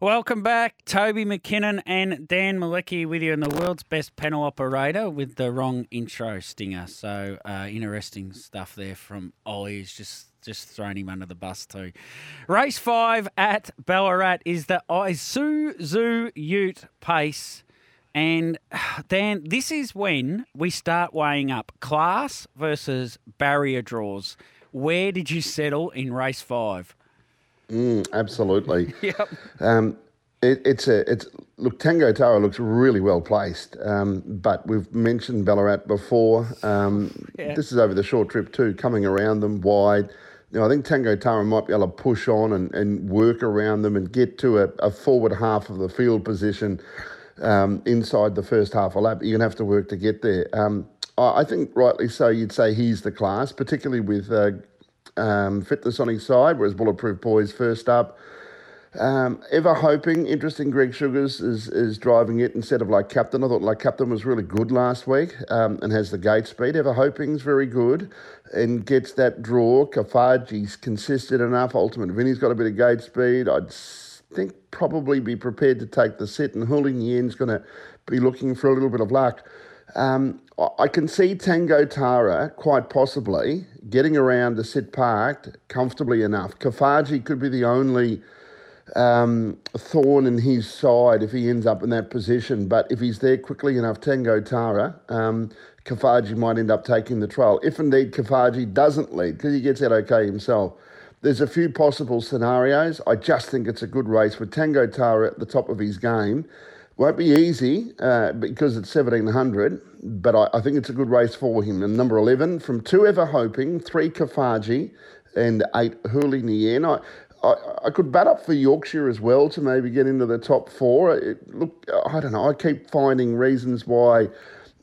Welcome back, Toby McKinnon and Dan Malecki with you, and the world's best panel operator with the wrong intro stinger. So uh, interesting stuff there from Ollie. He's just just thrown him under the bus too. Race five at Ballarat is the Isuzu Ute pace. And Dan, this is when we start weighing up class versus barrier draws. Where did you settle in race five? Mm, absolutely. Yep. Um, it, it's a it's look Tango Tara looks really well placed, um, but we've mentioned Ballarat before. Um, Yeah. This is over the short trip too, coming around them wide. You know, I think Tango Tara might be able to push on and, and work around them and get to a, a forward half of the field position um, inside the first half a lap. You're going to have to work to get there. Um, I I think rightly so, you'd say he's the class, particularly with uh, um, fitness on his side, whereas Bulletproof Boys first up. Um, ever hoping, interesting. Greg Sugars is is driving it instead of like Captain. I thought like Captain was really good last week um, and has the gate speed. Ever hoping's very good and gets that draw. Kafaji's consistent enough. Ultimate Vinny's got a bit of gate speed. I'd think probably be prepared to take the sit, and in the end's going to be looking for a little bit of luck. Um, I- can see Tango Tara quite possibly getting around to sit parked comfortably enough. Kafaji could be the only um, thorn in his side if he ends up in that position. But if he's there quickly enough, Tango Tara, um, Kafaji might end up taking the trail. If indeed Kafaji doesn't lead, because he gets out okay himself, there's a few possible scenarios. I just think it's a good race with Tango Tara at the top of his game. Won't be easy uh, because it's 1700, but I, I think it's a good race for him. And number 11, from two ever hoping, three Kafaji, and eight Hurley Nien. I, I, I could bat up for Yorkshire as well to maybe get into the top four. It, look, I don't know. I keep finding reasons why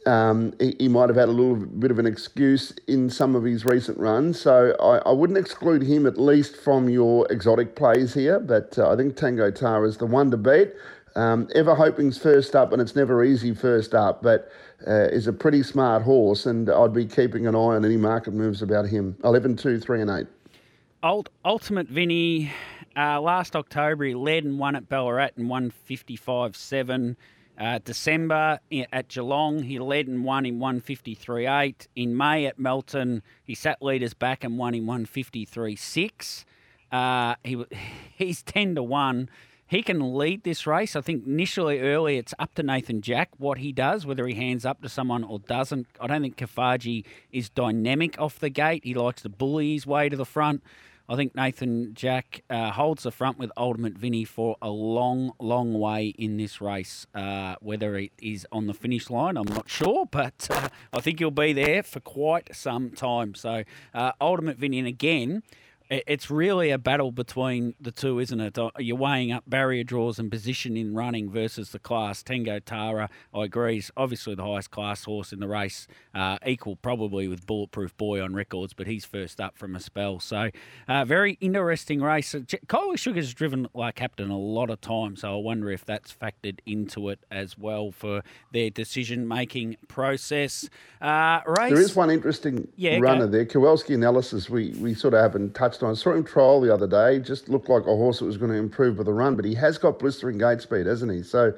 um, he, he might have had a little bit of an excuse in some of his recent runs. So I, I wouldn't exclude him at least from your exotic plays here. But uh, I think Tango Tar is the one to beat. Um, Ever Hoping's first up, and it's never easy first up, but uh, is a pretty smart horse, and I'd be keeping an eye on any market moves about him. 11, 2, 3, and 8. Ult- Ultimate Vinny, uh, last October he led and won at Ballarat and won 55-7. Uh, December at Geelong he led and won in 153-8. In May at Melton he sat leaders back and won in 153-6. Uh, he he's 10 to 1. He can lead this race. I think initially early it's up to Nathan Jack what he does, whether he hands up to someone or doesn't. I don't think Kafaji is dynamic off the gate. He likes to bully his way to the front. I think Nathan Jack uh, holds the front with Ultimate Vinny for a long, long way in this race. Uh, whether it is on the finish line, I'm not sure, but uh, I think he'll be there for quite some time. So, uh, Ultimate Vinny, and again, it's really a battle between the two, isn't it? Uh, You're weighing up barrier draws and position in running versus the class. Tango Tara, I agree, is obviously the highest class horse in the race, uh, equal probably with Bulletproof Boy on records, but he's first up from a spell. So, uh, very interesting race. Uh, Kylie Sugar's driven like captain a lot of times, so I wonder if that's factored into it as well for their decision making process. Uh, race. There is one interesting Yeah, go. runner there. Kowalski analysis, we, we sort of haven't touched I saw him trial the other day. Just looked like a horse that was going to improve with a run, but he has got blistering gate speed, hasn't he? So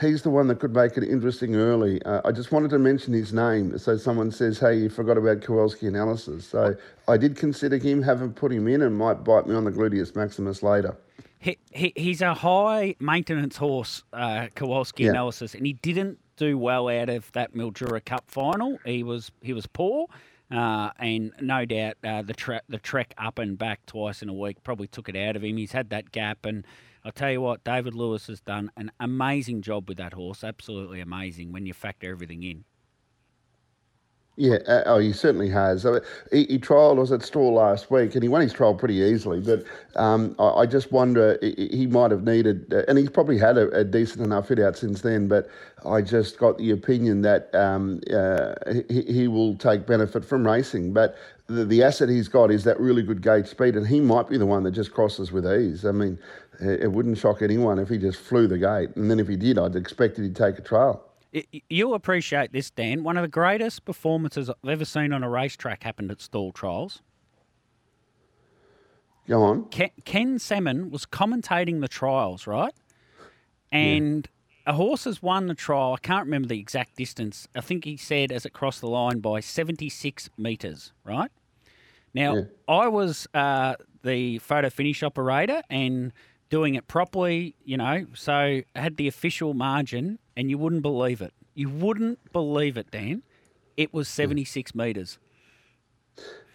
he's the one that could make it interesting early. Uh, I just wanted to mention his name so someone says, hey, you forgot about Kowalski analysis. So I did consider him, haven't put him in, and might bite me on the gluteus maximus later. He, he, he's a high maintenance horse, uh, Kowalski Yeah. analysis, and he didn't do well out of that Mildura Cup final. He was he was poor, uh, and no doubt uh, the tre- the trek up and back twice in a week probably took it out of him. He's had that gap, and I'll tell you what, David Lewis has done an amazing job with that horse. Absolutely amazing when you factor everything in. Yeah, uh, oh, he certainly has. I he, he trialled, was at Stawell last week, and he won his trial pretty easily. But um, I, I, just wonder, he, he might have needed, uh, and he's probably had a, a, decent enough fit out since then. But I just got the opinion that um, uh, he, he will take benefit from racing. But the, the asset he's got is that really good gate speed, and he might be the one that just crosses with ease. I mean, it wouldn't shock anyone if he just flew the gate. And then if he did, I'd expect he'd take a trial. You'll appreciate this, Dan. One of the greatest performances I've ever seen on a racetrack happened at Stawell trials. Go on. Ken, Ken Salmon was commentating the trials, right? And yeah. a horse has won the trial. I can't remember the exact distance. I think he said as it crossed the line by 76 metres, right? Now, yeah. I was uh, the photo finish operator and doing it properly, you know, so I had the official margin and you wouldn't believe it. You wouldn't believe it, Dan. It was hmm. 76 metres.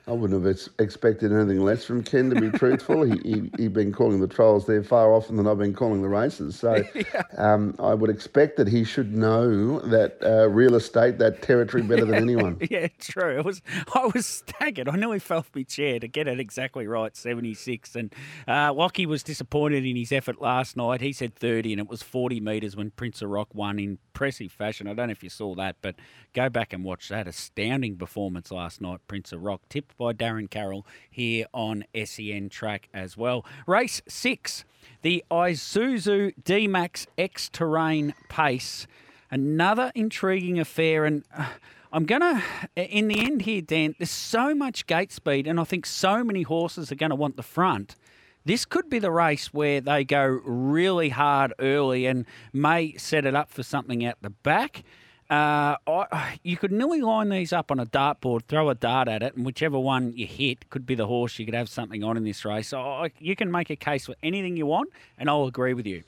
I wouldn't have expected anything less from Ken, to be truthful. he, he, he'd been calling the trials there far often than I've been calling the races. So yeah. um, I would expect that he should know that uh, real estate, that territory, better than anyone. yeah, true. It was, I was staggered. I nearly fell off my chair to get it exactly right, 76. And uh, Lockie was disappointed in his effort last night. He said 30, and it was 40 metres when Prince of Rock won in impressive fashion. I don't know if you saw that, but go back and watch that astounding performance last night, Prince of Rock, tipped by Darren Carroll here on SEN track as well. Race six, the Isuzu D Max X Terrain Pace. Another intriguing affair, and uh, I'm going to, in the end here, Dan, there's so much gate speed, and I think so many horses are going to want the front. This could be the race where they go really hard early and may set it up for something out the back. Uh, I, you could nearly line these up on a dartboard, throw a dart at it, and whichever one you hit could be the horse you could have something on in this race. So you can make a case for anything you want, and I'll agree with you.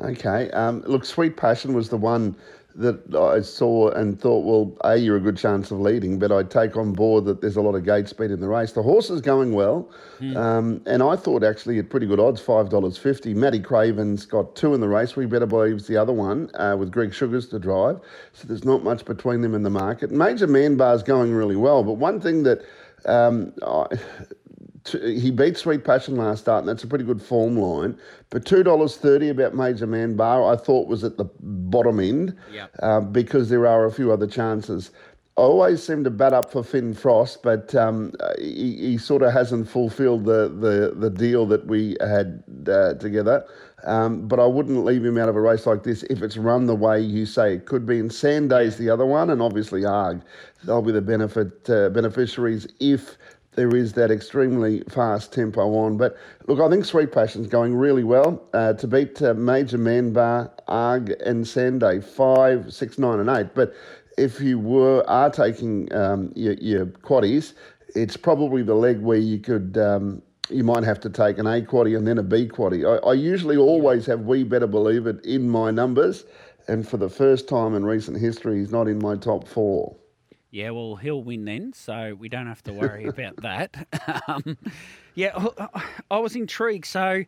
Okay. Um, look, Sweet Passion was the one that I saw and thought, well, A, you're a good chance of leading, but I take on board that there's a lot of gate speed in the race. The horse is going well, mm. um, and I thought actually at pretty good odds, $5.50. Matty Craven's got two in the race. We better believe it's the other one uh, with Greg Sugars to drive. So there's not much between them in the market. Major Man Bar's going really well, but one thing that um, I, he beat Sweet Passion last start, and that's a pretty good form line. But two dollars thirty about Major Man Bar, I thought was at the bottom end, yep. uh, because there are a few other chances. I always seem to bat up for Finn Frost, but um, he, he, sort of hasn't fulfilled the, the, the deal that we had uh, together. Um, but I wouldn't leave him out of a race like this if it's run the way you say it could be. And Sanday's the other one, and obviously Arg. They'll be the benefit uh, beneficiaries if there is that extremely fast tempo on. But look, I think Sweet Passion's going really well. Uh, to beat uh, Major Man Bar, Arg, and Sanday, five, six, nine, and eight. But if you were are taking um, your, your quaddies, it's probably the leg where you could. Um, you might have to take an A quaddy and then a B quaddy. I, I usually always have We Better Believe It in my numbers, and for the first time in recent history, he's not in my top four. Yeah, well, he'll win then, so we don't have to worry about that. Um, yeah, I was intrigued. So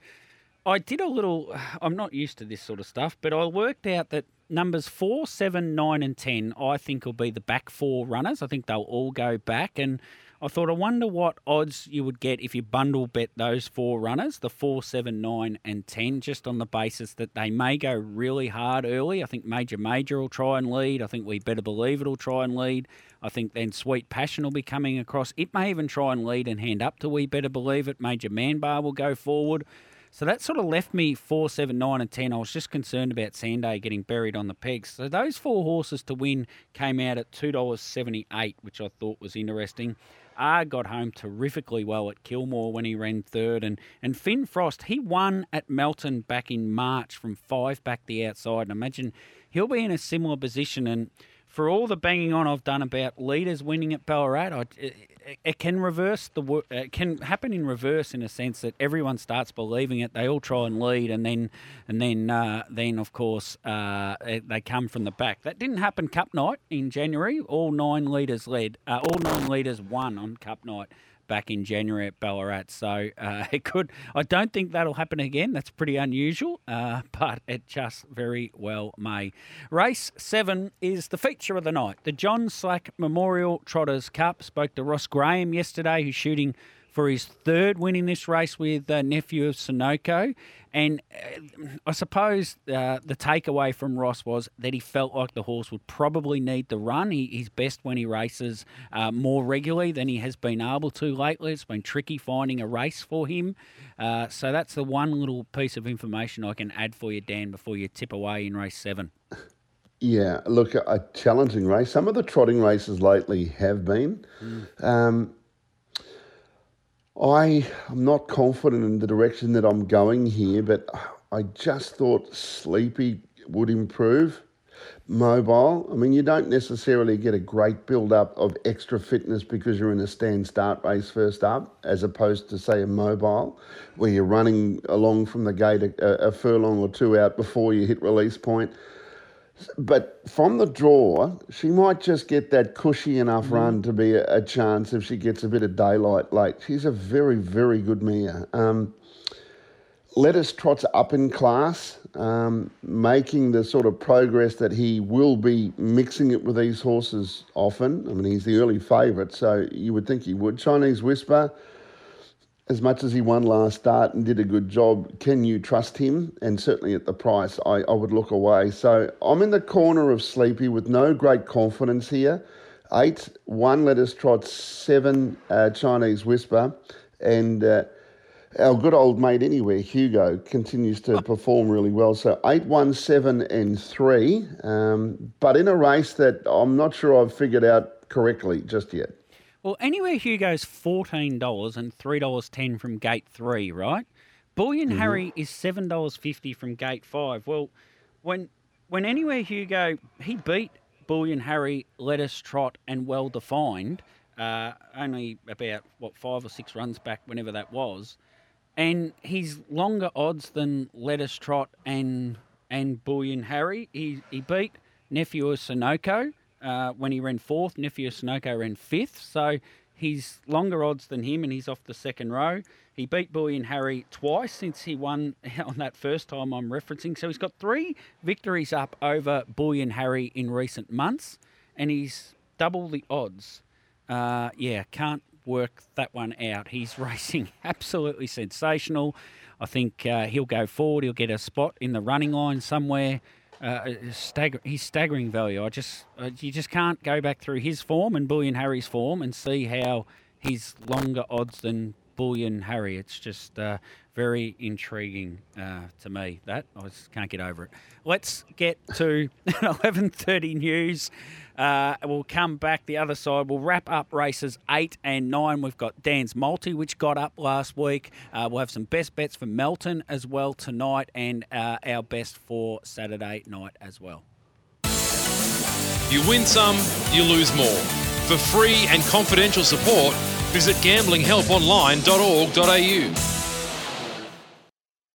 I did a little, I'm not used to this sort of stuff, but I worked out that numbers four, seven, nine, and 10, I think will be the back four runners. I think they'll all go back. And I thought, I wonder what odds you would get if you bundle bet those four runners, the four, seven, nine, and 10, just on the basis that they may go really hard early. I think Major Major will try and lead. I think We Better Believe It'll try and lead. I think then Sweet Passion will be coming across. It may even try and lead and hand up to We Better Believe It. Major Man Bar will go forward. So that sort of left me four, seven, nine, and ten. I was just concerned about Sanday getting buried on the pegs. So those four horses to win came out at two dollars seventy eight, which I thought was interesting. Arg got home terrifically well at Kilmore when he ran third, and and Finn Frost he won at Melton back in March from five back the outside. And imagine he'll be in a similar position and for all the banging on I've done about leaders winning at Ballarat, I, it, it, can reverse the it can happen in reverse in a sense that everyone starts believing it. They all try and lead, and then and then uh, then of course uh, they come from the back. That didn't happen Cup night in January. All nine leaders led. Uh, all nine leaders won on Cup night. Back in January at Ballarat. So uh, it could. I don't think that'll happen again. That's pretty unusual, uh, but it just very well may. Race seven is the feature of the night. The John Slack Memorial Trotters Cup. Spoke to Ross Graham yesterday, who's shooting for his third win in this race with uh, nephew of Sunoco. And uh, I suppose uh, the takeaway from Ross was that he felt like the horse would probably need the run. He, he's best when he races uh, more regularly than he has been able to lately. It's been tricky finding a race for him. Uh, so that's the one little piece of information I can add for you, Dan, before you tip away in race seven. Yeah, look, a challenging race. Some of the trotting races lately have been. Mm. Um, I am not confident in the direction that I'm going here, but I just thought Sleepy would improve. Mobile, I mean, you don't necessarily get a great build up of extra fitness because you're in a stand start race first up, as opposed to, say, a mobile, where you're running along from the gate a, a furlong or two out before you hit release point. But from the draw, she might just get that cushy enough mm. run to be a, a, chance if she gets a bit of daylight late. She's a very, very good mare. Um, Lettuce trots up in class, um, making the sort of progress that he will be mixing it with these horses often. I mean, he's the early favourite, so you would think he would. Chinese Whisper as much as he won last start and did a good job, can you trust him? And certainly at the price, I, I would look away. So I'm in the corner of Sleepy with no great confidence here. Eight, one Lettuce Trot, seven uh, Chinese Whisper, and uh, our good old mate anywhere, Hugo, continues to perform really well. So eight, one, seven, and three, um, but in a race that I'm not sure I've figured out correctly just yet. Well, anywhere Hugo's fourteen dollars and three dollars ten from gate three, right? Bullion mm-hmm. Harry is seven dollars fifty from gate five. Well, when when anywhere Hugo he beat Bullion Harry, Lettuce Trot, and Well Defined, uh, only about what five or six runs back, whenever that was, and he's longer odds than Lettuce Trot and and Bullion Harry. He he beat Nephew of Sunoco uh, when he ran fourth. Nephew Sunoco ran fifth. So he's longer odds than him, and he's off the second row. He beat Bullion Harry twice since he won on that first time I'm referencing. So he's got three victories up over Bullion Harry in recent months, and he's double the odds. Uh, yeah, can't work that one out. He's racing absolutely sensational. I think uh, he'll go forward. He'll get a spot in the running line somewhere uh, stagger, he's staggering value. I just uh, you just can't go back through his form and Bullion Harry's form and see how he's longer odds than Bullion Harry. It's just uh, very intriguing uh, to me. That I just can't get over it. Let's get to 11:30 news. Uh, we'll come back the other side. We'll wrap up races eight and nine. We've got Dan's multi, which got up last week. Uh, we'll have some best bets for Melton as well tonight, and uh, our best for Saturday night as well. You win some, you lose more. For free and confidential support, visit gamblinghelponline.org.au.